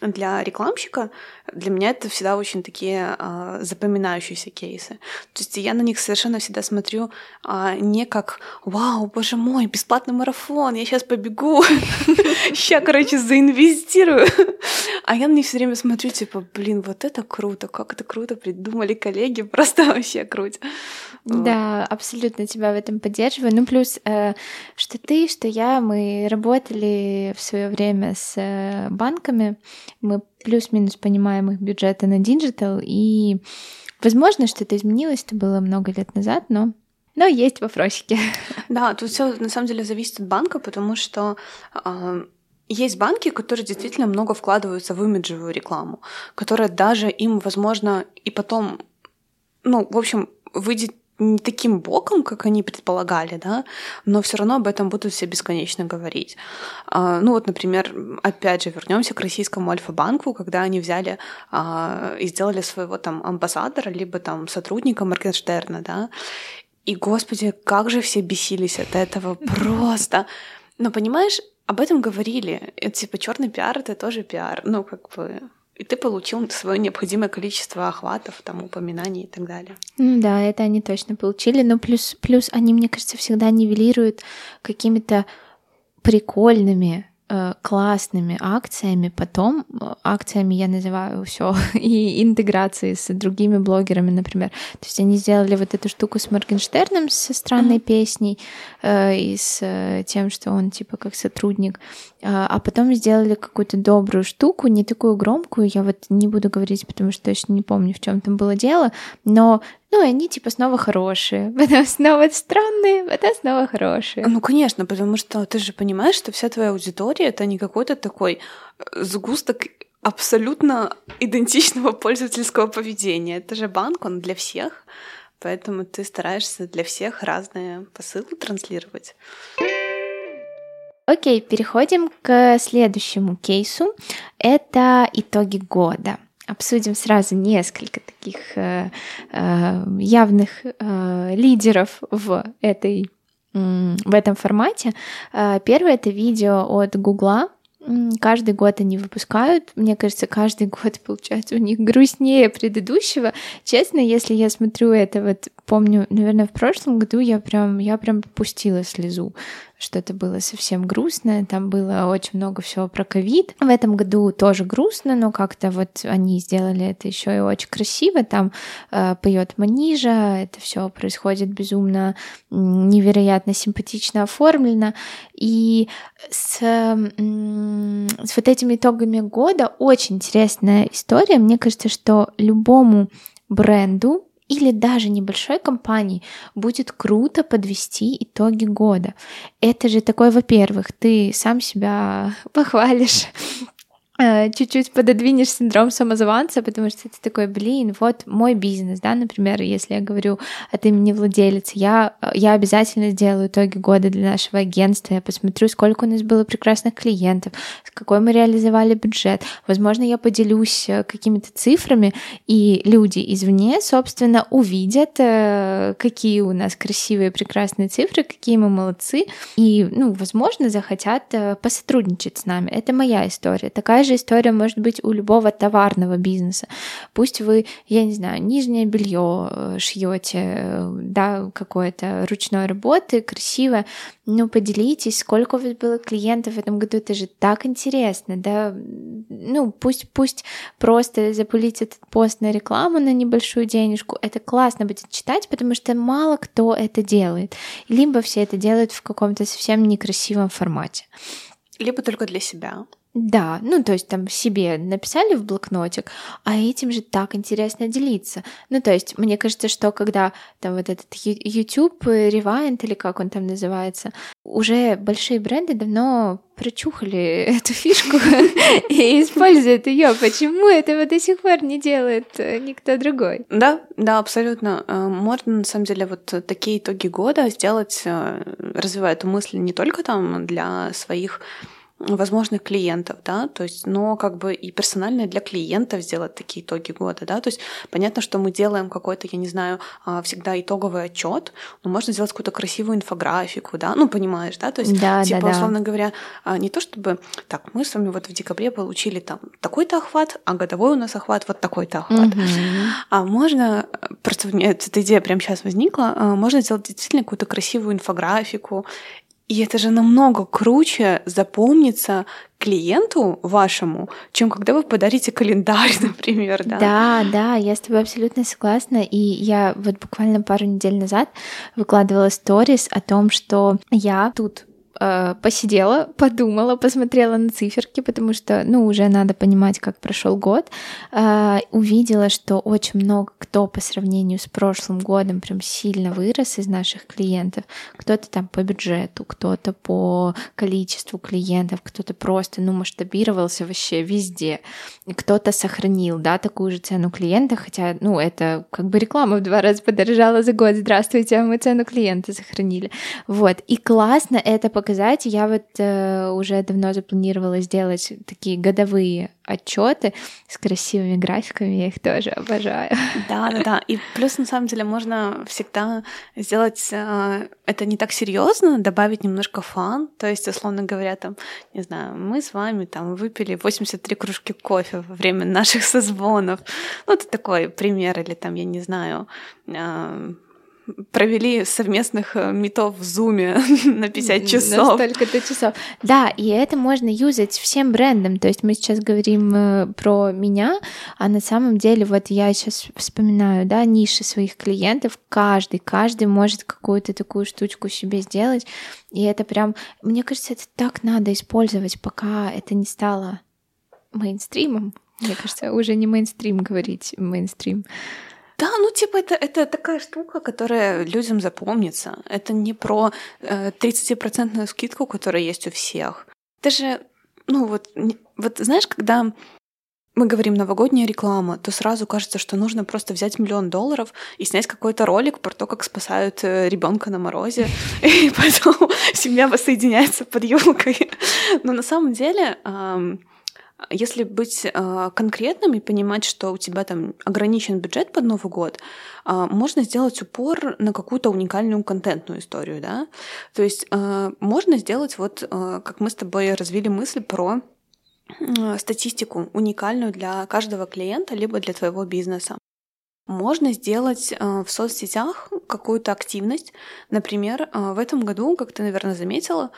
для рекламщика для меня это всегда очень такие а, запоминающиеся кейсы. То есть я на них совершенно всегда смотрю а, не как «Вау, боже мой, бесплатный марафон, я сейчас побегу, сейчас, короче, заинвестирую». А я на них все время смотрю, типа, блин, вот это круто, как это круто придумали коллеги, просто вообще круто. Да, абсолютно тебя в этом поддерживаю. Ну, плюс, э, что ты, что я, мы работали в свое время с э, банками, мы плюс-минус понимаем их бюджеты на digital, и возможно, что-то изменилось, это было много лет назад, но но есть вопросики. Да, тут все на самом деле зависит от банка, потому что э, есть банки, которые действительно много вкладываются в имиджевую рекламу, которая даже им, возможно, и потом, ну, в общем, выйдет не таким боком, как они предполагали, да, но все равно об этом будут все бесконечно говорить. А, ну вот, например, опять же, вернемся к российскому Альфа-банку, когда они взяли а, и сделали своего там амбассадора, либо там сотрудника Моргенштерна, да, и, господи, как же все бесились от этого просто. Но понимаешь, об этом говорили. Это, типа черный пиар это тоже пиар. Ну, как бы и ты получил свое необходимое количество охватов, там, упоминаний и так далее. Ну да, это они точно получили. Но плюс, плюс они, мне кажется, всегда нивелируют какими-то прикольными Э, классными акциями, потом э, акциями я называю все и интеграции с другими блогерами, например. То есть они сделали вот эту штуку с Моргенштерном, со странной mm-hmm. песней э, и с э, тем, что он типа как сотрудник, а потом сделали какую-то добрую штуку, не такую громкую, я вот не буду говорить, потому что точно не помню, в чем там было дело, но ну, и они типа снова хорошие, потом снова странные, потом снова хорошие. Ну, конечно, потому что ты же понимаешь, что вся твоя аудитория — это не какой-то такой э, сгусток абсолютно идентичного пользовательского поведения. Это же банк, он для всех, поэтому ты стараешься для всех разные посылы транслировать. Окей, переходим к следующему кейсу. Это итоги года обсудим сразу несколько таких э, э, явных э, лидеров в этой в этом формате. Э, первое это видео от Гугла. Каждый год они выпускают. Мне кажется, каждый год получается у них грустнее предыдущего. Честно, если я смотрю это, вот помню, наверное, в прошлом году я прям, я прям пустила слезу что-то было совсем грустное, там было очень много всего про ковид. В этом году тоже грустно, но как-то вот они сделали это еще и очень красиво. Там э, поет Манижа, это все происходит безумно невероятно симпатично оформлено. И с, с вот этими итогами года очень интересная история. Мне кажется, что любому бренду или даже небольшой компании будет круто подвести итоги года. Это же такой, во-первых, ты сам себя похвалишь, чуть-чуть пододвинешь синдром самозванца, потому что ты такой, блин, вот мой бизнес, да, например, если я говорю от имени владелицы, я, я обязательно сделаю итоги года для нашего агентства, я посмотрю, сколько у нас было прекрасных клиентов, с какой мы реализовали бюджет. Возможно, я поделюсь э, какими-то цифрами, и люди извне, собственно, увидят, э, какие у нас красивые, прекрасные цифры, какие мы молодцы, и, ну, возможно, захотят посотрудничать с нами. Это моя история. Такая же история может быть у любого товарного бизнеса. Пусть вы, я не знаю, нижнее белье э, шьете, э, да, какое-то ручной работы, красивое, ну, поделитесь, сколько у вас было клиентов в этом году, это же так интересно, да, ну, пусть, пусть просто запулить этот пост на рекламу на небольшую денежку, это классно будет читать, потому что мало кто это делает, либо все это делают в каком-то совсем некрасивом формате. Либо только для себя. Да, ну то есть там себе написали в блокнотик, а этим же так интересно делиться. Ну то есть мне кажется, что когда там вот этот YouTube Rewind или как он там называется, уже большие бренды давно прочухали эту фишку и используют ее. Почему этого до сих пор не делает э, никто другой? Да, да, абсолютно. Э, можно, на самом деле, вот такие итоги года сделать, э, развивая эту мысль не только там для своих возможных клиентов, да, то есть, но как бы и персонально для клиентов сделать такие итоги года, да, то есть понятно, что мы делаем какой-то, я не знаю, а, всегда итоговый отчет, но можно сделать какую-то красивую инфографику, да, ну понимаешь, да, то есть да, типа да, условно да. говоря, а, не то чтобы, так, мы с вами вот в декабре получили там такой-то охват, а годовой у нас охват вот такой-то охват, угу. а можно просто у меня эта идея прямо сейчас возникла, а, можно сделать действительно какую-то красивую инфографику и это же намного круче запомниться клиенту вашему, чем когда вы подарите календарь, например, да? Да, да, я с тобой абсолютно согласна. И я вот буквально пару недель назад выкладывала сторис о том, что я тут э, посидела, подумала, посмотрела на циферки, потому что, ну, уже надо понимать, как прошел год, э, увидела, что очень много кто по сравнению с прошлым годом прям сильно вырос из наших клиентов. Кто-то там по бюджету, кто-то по количеству клиентов, кто-то просто, ну, масштабировался вообще везде, кто-то сохранил, да, такую же цену клиента, хотя, ну, это как бы реклама в два раза подорожала за год. Здравствуйте, а мы цену клиента сохранили. Вот. И классно это показать. Я вот э, уже давно запланировала сделать такие годовые отчеты с красивыми графиками, я их тоже обожаю. Да, да, да. И плюс на самом деле можно всегда сделать э, это не так серьезно, добавить немножко фан. То есть, условно говоря, там, не знаю, мы с вами там выпили 83 кружки кофе во время наших созвонов. Ну, это такой пример, или там, я не знаю, э, провели совместных э, метов в зуме на 50 часов. На столько-то часов. Да, и это можно юзать всем брендам. То есть мы сейчас говорим э, про меня, а на самом деле вот я сейчас вспоминаю, да, ниши своих клиентов. Каждый, каждый может какую-то такую штучку себе сделать. И это прям, мне кажется, это так надо использовать, пока это не стало мейнстримом. Мне кажется, уже не мейнстрим говорить, мейнстрим. Да, ну типа это, это такая штука, которая людям запомнится. Это не про э, 30% скидку, которая есть у всех. Даже, ну вот, вот знаешь, когда мы говорим новогодняя реклама, то сразу кажется, что нужно просто взять миллион долларов и снять какой-то ролик про то, как спасают э, ребенка на морозе, и потом семья воссоединяется под елкой. Но на самом деле если быть э, конкретным и понимать, что у тебя там ограничен бюджет под Новый год, э, можно сделать упор на какую-то уникальную контентную историю, да. То есть э, можно сделать вот, как мы с тобой развили мысль про статистику уникальную для каждого клиента либо для твоего бизнеса. Можно сделать в соцсетях какую-то активность. Например, в этом году, как ты, наверное, заметила,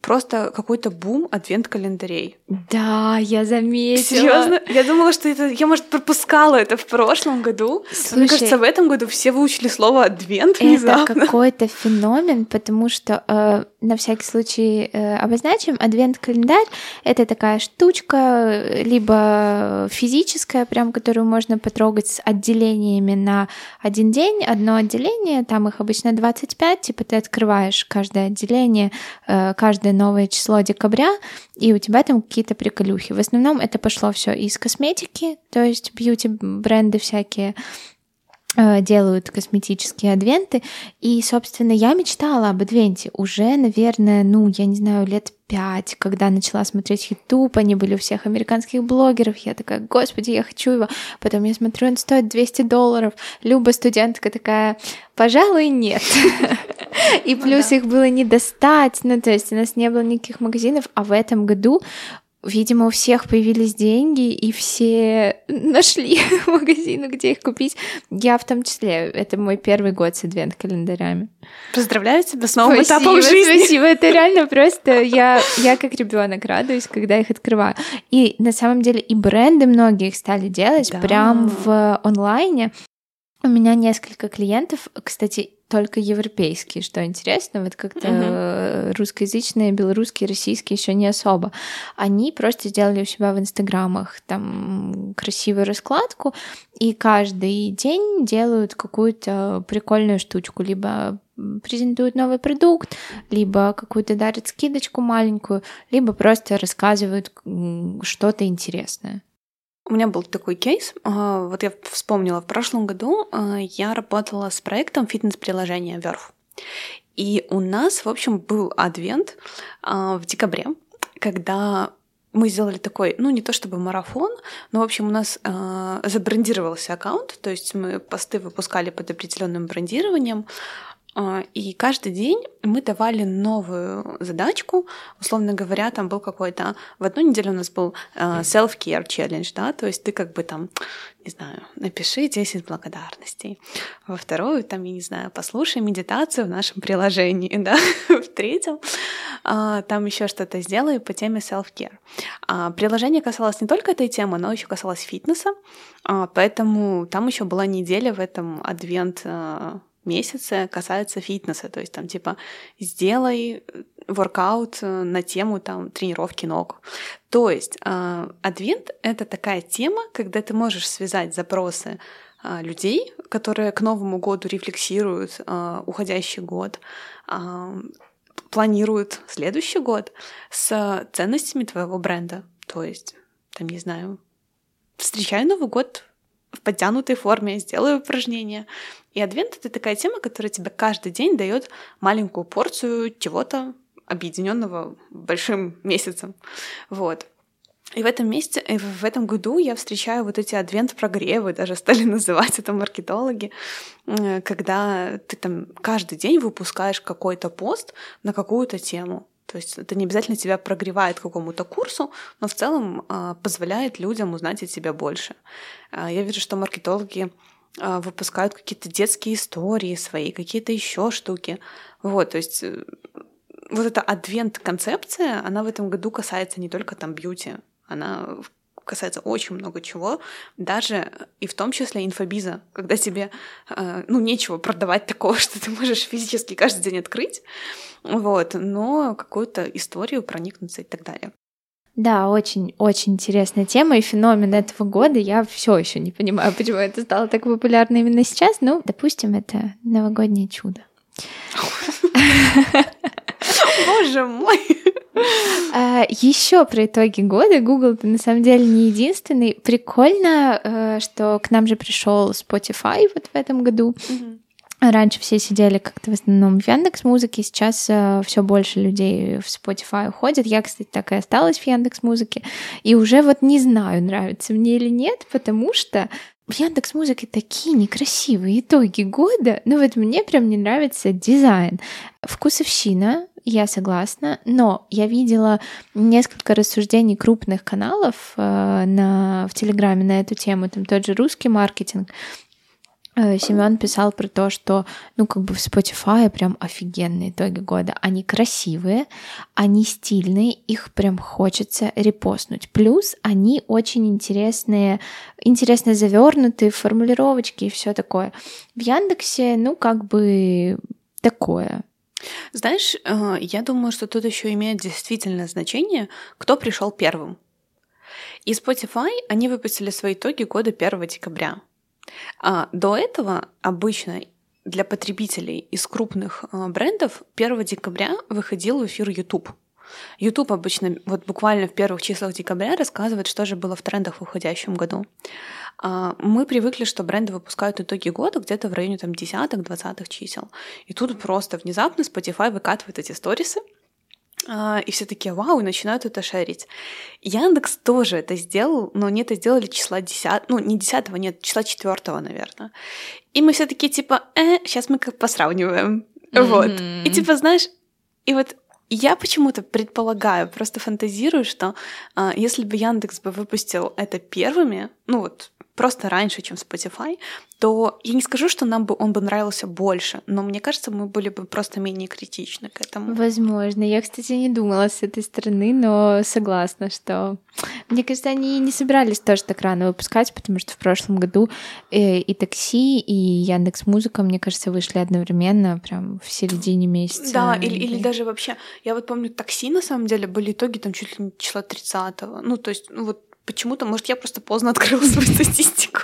просто какой-то бум адвент-календарей. Да, я заметила. Серьезно? Я думала, что это... Я, может, пропускала это в прошлом году. Слушай, Мне кажется, в этом году все выучили слово адвент внезапно. Это какой-то феномен, потому что э, на всякий случай э, обозначим, адвент-календарь — это такая штучка, либо физическая, прям, которую можно потрогать с отделениями на один день, одно отделение, там их обычно 25, типа ты открываешь каждое отделение, э, каждое каждое новое число декабря, и у тебя там какие-то приколюхи. В основном это пошло все из косметики, то есть бьюти-бренды всякие э, делают косметические адвенты. И, собственно, я мечтала об адвенте уже, наверное, ну, я не знаю, лет пять, когда начала смотреть YouTube, они были у всех американских блогеров, я такая, господи, я хочу его. Потом я смотрю, он стоит 200 долларов. Люба студентка такая, пожалуй, нет. И ну плюс их было не достать, ну то есть у нас не было никаких магазинов, а в этом году видимо, у всех появились деньги, и все нашли магазины, где их купить. Я в том числе. Это мой первый год с адвент-календарями. Поздравляю тебя с новым спасибо, этапом жизни. Спасибо, это реально просто я, я как ребенок радуюсь, когда их открываю. И на самом деле и бренды многие их стали делать да. прям в онлайне. У меня несколько клиентов, кстати, только европейские, что интересно, вот как-то uh-huh. русскоязычные, белорусские, российские еще не особо. Они просто сделали у себя в инстаграмах там красивую раскладку, и каждый день делают какую-то прикольную штучку, либо презентуют новый продукт, либо какую-то дарят скидочку маленькую, либо просто рассказывают что-то интересное. У меня был такой кейс. А, вот я вспомнила, в прошлом году а, я работала с проектом фитнес-приложения Verve. И у нас, в общем, был адвент а, в декабре, когда мы сделали такой, ну не то чтобы марафон, но в общем у нас э, забрендировался аккаунт, то есть мы посты выпускали под определенным брендированием, и каждый день мы давали новую задачку. Условно говоря, там был какой-то... В одну неделю у нас был а, self-care challenge, да, то есть ты как бы там, не знаю, напиши 10 благодарностей. Во вторую, там, я не знаю, послушай медитацию в нашем приложении, да. В третьем, а, там еще что-то сделай по теме self-care. Приложение касалось не только этой темы, но еще касалось фитнеса, поэтому там еще была неделя в этом адвент месяце касается фитнеса, то есть там типа сделай воркаут э, на тему там тренировки ног. То есть э, адвент — это такая тема, когда ты можешь связать запросы э, людей, которые к Новому году рефлексируют уходящий год, планируют следующий год с ценностями твоего бренда. То есть, там, не знаю, встречай Новый год в подтянутой форме, сделаю упражнения. И адвент — это такая тема, которая тебе каждый день дает маленькую порцию чего-то объединенного большим месяцем. Вот. И в этом месте, в этом году я встречаю вот эти адвент-прогревы, даже стали называть это маркетологи, когда ты там каждый день выпускаешь какой-то пост на какую-то тему. То есть это не обязательно тебя прогревает к какому-то курсу, но в целом э, позволяет людям узнать о тебе больше. Э, я вижу, что маркетологи э, выпускают какие-то детские истории свои, какие-то еще штуки. Вот, то есть э, вот эта адвент-концепция, она в этом году касается не только там бьюти, она касается очень много чего, даже и в том числе инфобиза, когда тебе, э, ну, нечего продавать такого, что ты можешь физически каждый день открыть, вот, но какую-то историю проникнуться и так далее. Да, очень-очень интересная тема и феномен этого года. Я все еще не понимаю, почему это стало так популярно именно сейчас. Ну, допустим, это новогоднее чудо. Боже мой! А, Еще про итоги года. Google на самом деле не единственный. Прикольно, э, что к нам же пришел Spotify вот в этом году. Раньше все сидели как-то в основном в Яндекс Музыке, сейчас э, все больше людей в Spotify уходят. Я, кстати, так и осталась в Яндекс Музыке. И уже вот не знаю, нравится мне или нет, потому что в Яндекс Музыке такие некрасивые итоги года. Ну вот мне прям не нравится дизайн. Вкусовщина, я согласна, но я видела несколько рассуждений крупных каналов э, на, в Телеграме на эту тему, там тот же русский маркетинг, Э, Семен писал про то, что, ну, как бы в Spotify прям офигенные итоги года. Они красивые, они стильные, их прям хочется репостнуть. Плюс они очень интересные, интересно завернутые формулировочки и все такое. В Яндексе, ну, как бы такое. Знаешь, э, я думаю, что тут еще имеет действительно значение, кто пришел первым. И Spotify, они выпустили свои итоги года 1 декабря. А до этого обычно для потребителей из крупных а, брендов 1 декабря выходил в эфир YouTube. YouTube обычно вот буквально в первых числах декабря рассказывает, что же было в трендах в уходящем году. А, мы привыкли, что бренды выпускают итоги года где-то в районе там десятых, двадцатых чисел. И тут просто внезапно Spotify выкатывает эти сторисы, а, и все такие, вау, и начинают это шерить. Яндекс тоже это сделал, но они это сделали числа 10, ну не 10, нет, числа 4, наверное. И мы все такие типа, э, сейчас мы как посравниваем. Mm-hmm. Вот. И типа, знаешь, и вот я почему-то предполагаю, просто фантазирую, что а, если бы Яндекс бы выпустил это первыми, ну вот просто раньше, чем Spotify, то я не скажу, что нам бы он бы нравился больше, но мне кажется, мы были бы просто менее критичны к этому. Возможно. Я, кстати, не думала с этой стороны, но согласна, что... Мне кажется, они не собирались тоже так рано выпускать, потому что в прошлом году э, и такси, и Яндекс Музыка, мне кажется, вышли одновременно, прям в середине месяца. Да, или, или даже вообще, я вот помню, такси на самом деле были итоги там чуть ли не числа 30-го. Ну, то есть, ну вот почему-то, может, я просто поздно открыла свою статистику.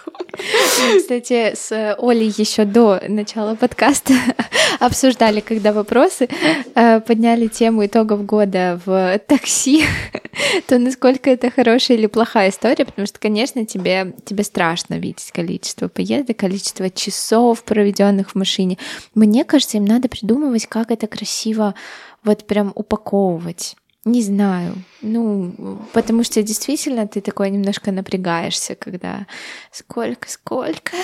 Кстати, с Олей еще до начала подкаста обсуждали, когда вопросы э, подняли тему итогов года в такси, то насколько это хорошая или плохая история, потому что, конечно, тебе, тебе страшно видеть количество поездок, количество часов, проведенных в машине. Мне кажется, им надо придумывать, как это красиво вот прям упаковывать. Не знаю. Ну, потому что действительно ты такой немножко напрягаешься, когда сколько, сколько.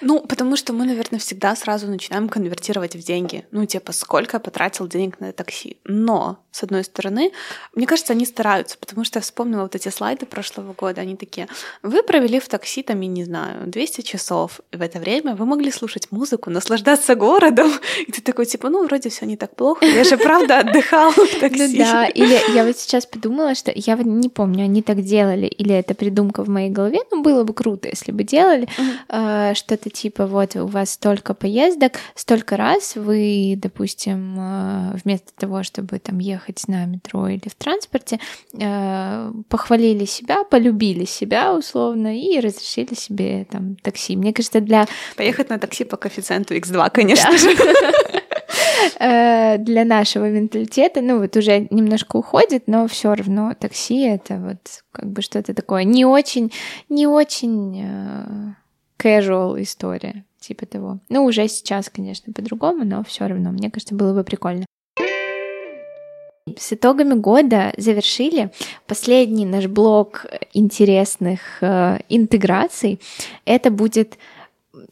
Ну, потому что мы, наверное, всегда сразу начинаем конвертировать в деньги. Ну, типа, сколько я потратил денег на такси. Но, с одной стороны, мне кажется, они стараются, потому что я вспомнила вот эти слайды прошлого года, они такие, вы провели в такси, там, я не знаю, 200 часов, и в это время вы могли слушать музыку, наслаждаться городом, и ты такой, типа, ну, вроде все не так плохо, я же правда отдыхал в ну такси. Ну да, или я вот сейчас подумала, что я вот не помню, они так делали, или это придумка в моей голове, ну, было бы круто, если бы делали э, что-то типа, вот, у вас столько поездок, столько раз вы, допустим, э, вместо того, чтобы там ехать на метро или в транспорте, э, похвалили себя, полюбили себя условно и разрешили себе там такси. Мне кажется, для... Поехать на такси по коэффициенту X2, конечно же. Э, для нашего менталитета, ну вот уже немножко уходит, но все равно такси это вот как бы что-то такое не очень, не очень э, casual история типа того. Ну уже сейчас, конечно, по-другому, но все равно, мне кажется, было бы прикольно. С итогами года завершили последний наш блок интересных э, интеграций. Это будет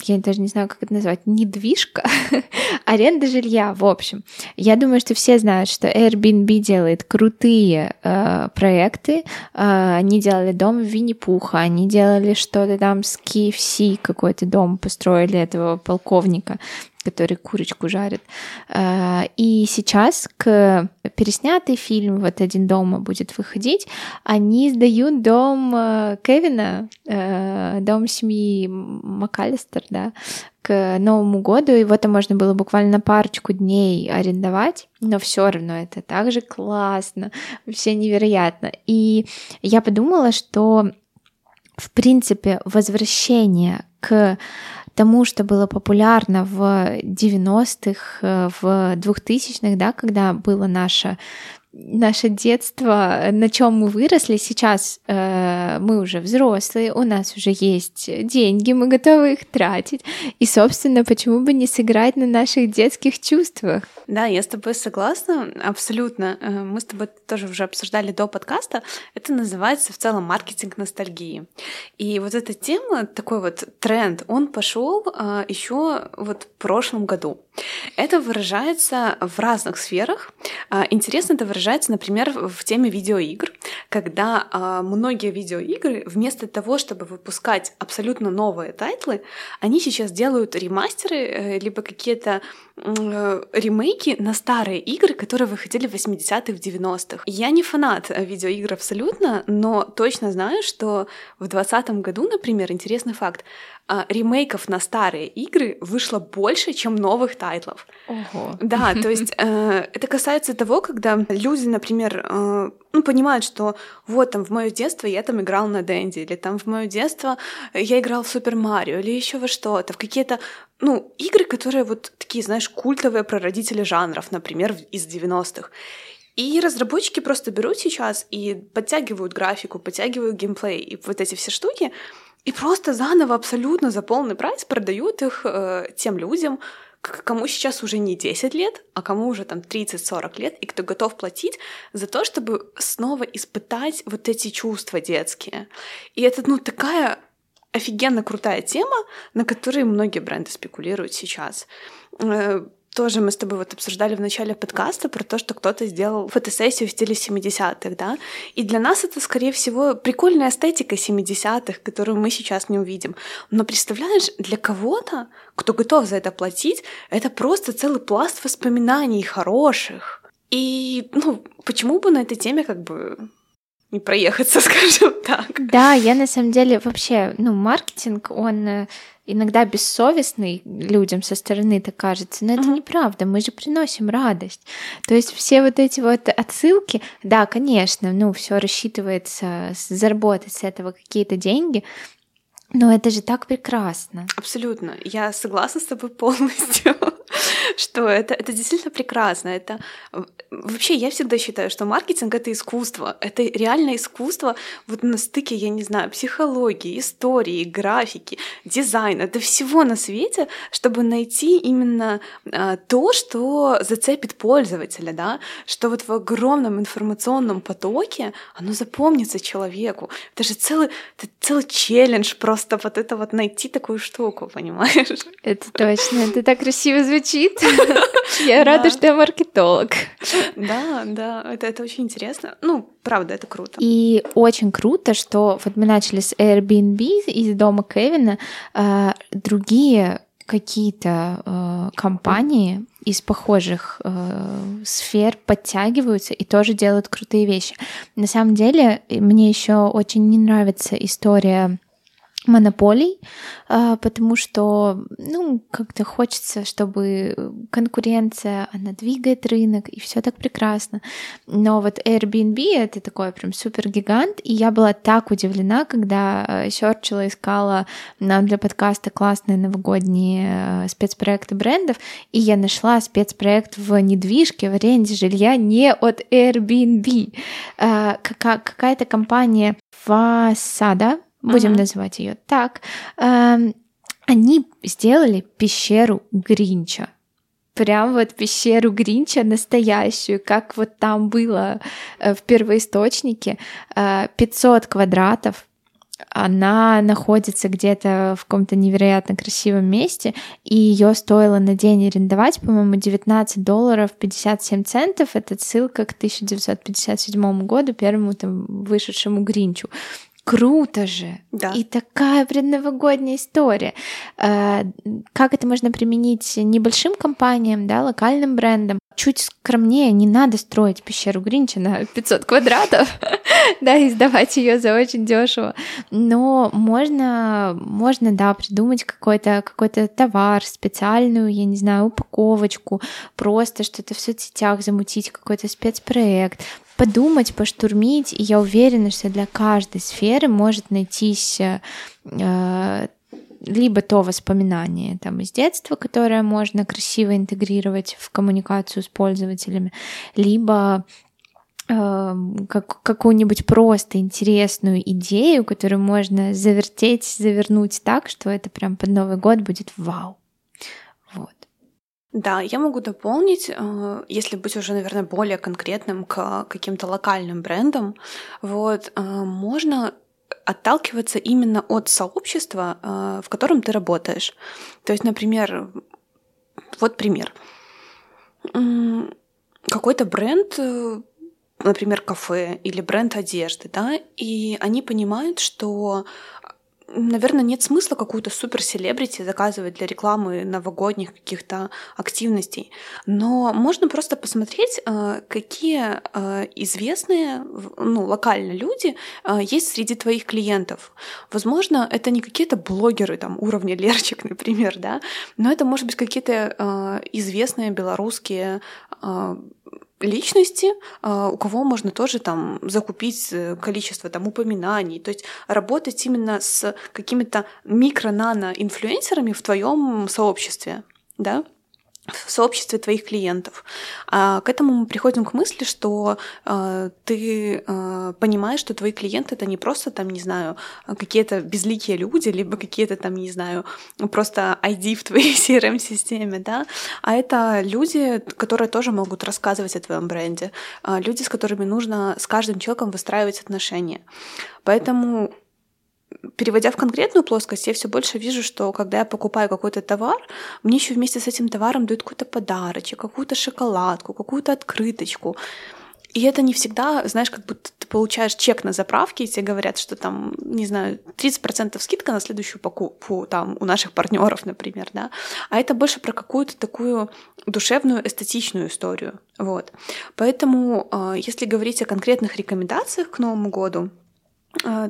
я даже не знаю, как это назвать, недвижка, аренда жилья, в общем. Я думаю, что все знают, что Airbnb делает крутые э, проекты. Э, они делали дом Винни-Пуха, они делали что-то там с KFC, какой-то дом построили этого полковника который курочку жарит. А, и сейчас к переснятый фильм «Вот один дома» будет выходить. Они сдают дом э, Кевина, э, дом семьи МакАлистер, да, к Новому году. Его там можно было буквально парочку дней арендовать, но все равно это также классно, вообще невероятно. И я подумала, что в принципе возвращение к тому, что было популярно в 90-х, э, в 2000-х, да, когда было наше наше детство, на чем мы выросли, сейчас э, мы уже взрослые, у нас уже есть деньги, мы готовы их тратить. И, собственно, почему бы не сыграть на наших детских чувствах? Да, я с тобой согласна, абсолютно. Э, мы с тобой тоже уже обсуждали до подкаста. Это называется в целом маркетинг ностальгии. И вот эта тема, такой вот тренд, он пошел э, еще вот в прошлом году. Это выражается в разных сферах. Э, интересно это выражается выражается, например, в теме видеоигр, когда э, многие видеоигры вместо того, чтобы выпускать абсолютно новые тайтлы, они сейчас делают ремастеры, э, либо какие-то э, ремейки на старые игры, которые выходили в 80-х, в 90-х. Я не фанат видеоигр абсолютно, но точно знаю, что в 2020 году, например, интересный факт, ремейков на старые игры вышло больше, чем новых тайтлов. Ого. Да, то есть э, это касается того, когда люди, например, э, ну, понимают, что вот там в мое детство я там играл на Дэнди, или там в мое детство я играл в Супер Марио, или еще во что-то, в какие-то, ну, игры, которые вот такие, знаешь, культовые прародители жанров, например, из 90-х. И разработчики просто берут сейчас и подтягивают графику, подтягивают геймплей и вот эти все штуки, и просто заново абсолютно за полный прайс продают их э, тем людям, кому сейчас уже не 10 лет, а кому уже там 30-40 лет, и кто готов платить за то, чтобы снова испытать вот эти чувства детские. И это, ну, такая офигенно крутая тема, на которой многие бренды спекулируют сейчас. Тоже мы с тобой вот обсуждали в начале подкаста про то, что кто-то сделал фотосессию в стиле 70-х, да, и для нас это, скорее всего, прикольная эстетика 70-х, которую мы сейчас не увидим. Но представляешь, для кого-то, кто готов за это платить, это просто целый пласт воспоминаний хороших. И, ну, почему бы на этой теме как бы не проехаться, скажем так. Да, я на самом деле вообще, ну, маркетинг, он э, иногда бессовестный людям со стороны так кажется, но это mm-hmm. неправда, мы же приносим радость. То есть все вот эти вот отсылки, да, конечно, ну, все рассчитывается заработать с этого какие-то деньги, но это же так прекрасно. Абсолютно. Я согласна с тобой полностью, что это, это действительно прекрасно. Это вообще я всегда считаю, что маркетинг это искусство. Это реально искусство вот на стыке, я не знаю, психологии, истории, графики, дизайна, это всего на свете, чтобы найти именно а, то, что зацепит пользователя, да, что вот в огромном информационном потоке оно запомнится человеку. Это же целый, это целый челлендж просто вот это вот найти такую штуку, понимаешь? Это точно, это так красиво звучит. Я рада, что я маркетолог. Да, да, это, это очень интересно. Ну, правда, это круто. И очень круто, что вот мы начали с Airbnb из дома Кевина, а, другие какие-то э, компании из похожих э, сфер подтягиваются и тоже делают крутые вещи. На самом деле, мне еще очень не нравится история монополий, а, потому что, ну, как-то хочется, чтобы конкуренция, она двигает рынок, и все так прекрасно. Но вот Airbnb — это такой прям супер гигант, и я была так удивлена, когда серчила, искала нам для подкаста классные новогодние э, спецпроекты брендов, и я нашла спецпроект в недвижке, в аренде жилья не от Airbnb. А, какая-то компания Фасада, будем uh-huh. называть ее так, э, они сделали пещеру Гринча. Прям вот пещеру Гринча настоящую, как вот там было э, в первоисточнике, э, 500 квадратов, она находится где-то в каком-то невероятно красивом месте, и ее стоило на день арендовать, по-моему, 19 долларов 57 центов. Это ссылка к 1957 году, первому там вышедшему Гринчу. Круто же! Да. И такая предновогодняя история. Э, как это можно применить небольшим компаниям, да, локальным брендам? Чуть скромнее, не надо строить пещеру Гринча на 500 квадратов, да, и сдавать ее за очень дешево. Но можно, можно, да, придумать какой-то какой товар, специальную, я не знаю, упаковочку, просто что-то в соцсетях замутить, какой-то спецпроект, подумать, поштурмить, и я уверена, что для каждой сферы может найтись э, либо то воспоминание там из детства, которое можно красиво интегрировать в коммуникацию с пользователями, либо э, как, какую-нибудь просто интересную идею, которую можно завертеть, завернуть так, что это прям под Новый год будет вау. Да, я могу дополнить, э, если быть уже, наверное, более конкретным к каким-то локальным брендам, вот, э, можно отталкиваться именно от сообщества, э, в котором ты работаешь. То есть, например, вот пример. Какой-то бренд, например, кафе или бренд одежды, да, и они понимают, что наверное, нет смысла какую-то супер-селебрити заказывать для рекламы новогодних каких-то активностей. Но можно просто посмотреть, э, какие э, известные, ну, локально люди э, есть среди твоих клиентов. Возможно, это не какие-то блогеры там уровня Лерчик, например, да, но это, может быть, какие-то известные белорусские личности, а, у кого можно тоже там закупить э, количество там упоминаний, то есть работать именно с какими-то микро-нано-инфлюенсерами в твоем сообществе, да, в сообществе твоих клиентов. А к этому мы приходим к мысли, что э, ты э, понимаешь, что твои клиенты это не просто там, не знаю, какие-то безликие люди, либо какие-то там, не знаю, просто ID в твоей CRM-системе, да, а это люди, которые тоже могут рассказывать о твоем бренде, э, люди, с которыми нужно с каждым человеком выстраивать отношения. Поэтому переводя в конкретную плоскость, я все больше вижу, что когда я покупаю какой-то товар, мне еще вместе с этим товаром дают какой-то подарочек, какую-то шоколадку, какую-то открыточку. И это не всегда, знаешь, как будто ты получаешь чек на заправке, и тебе говорят, что там, не знаю, 30% скидка на следующую покупку там у наших партнеров, например, да. А это больше про какую-то такую душевную, эстетичную историю. Вот. Поэтому, а, если говорить о конкретных рекомендациях к Новому году,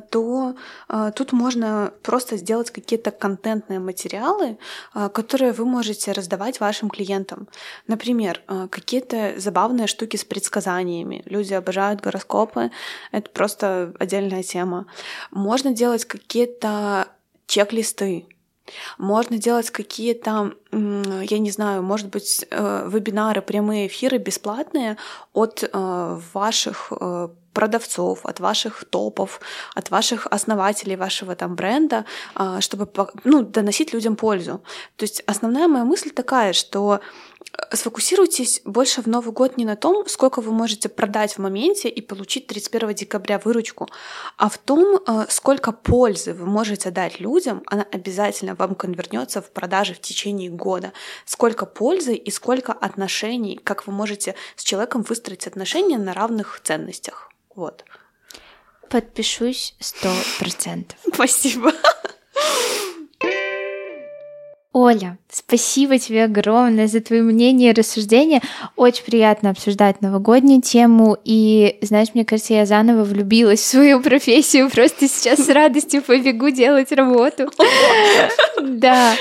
то а, тут можно просто сделать какие-то контентные материалы, а, которые вы можете раздавать вашим клиентам. Например, какие-то забавные штуки с предсказаниями. Люди обожают гороскопы, это просто отдельная тема. Можно делать какие-то чек-листы, можно делать какие-то, я не знаю, может быть, э, вебинары, прямые эфиры бесплатные от э, ваших э, продавцов, от ваших топов, от ваших основателей вашего там бренда, а, чтобы ну, доносить людям пользу. То есть основная моя мысль такая, что э, сфокусируйтесь больше в Новый год не на том, сколько вы можете продать в моменте и получить 31 декабря выручку, а в том, э, сколько пользы вы можете дать людям, она обязательно вам конвернется в продаже в течение года. Сколько пользы и сколько отношений, как вы можете с человеком выстроить отношения на равных ценностях. Вот. Подпишусь сто процентов. Спасибо. Оля, спасибо тебе огромное за твои мнения и рассуждения. Очень приятно обсуждать новогоднюю тему. И, знаешь, мне кажется, я заново влюбилась в свою профессию. Просто сейчас с радостью побегу делать работу. Да.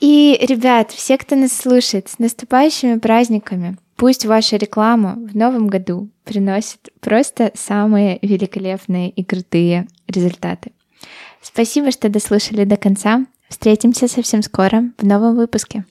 И, ребят, все, кто нас слушает, с наступающими праздниками. Пусть ваша реклама в новом году приносит просто самые великолепные и крутые результаты. Спасибо, что дослушали до конца. Встретимся совсем скоро в новом выпуске.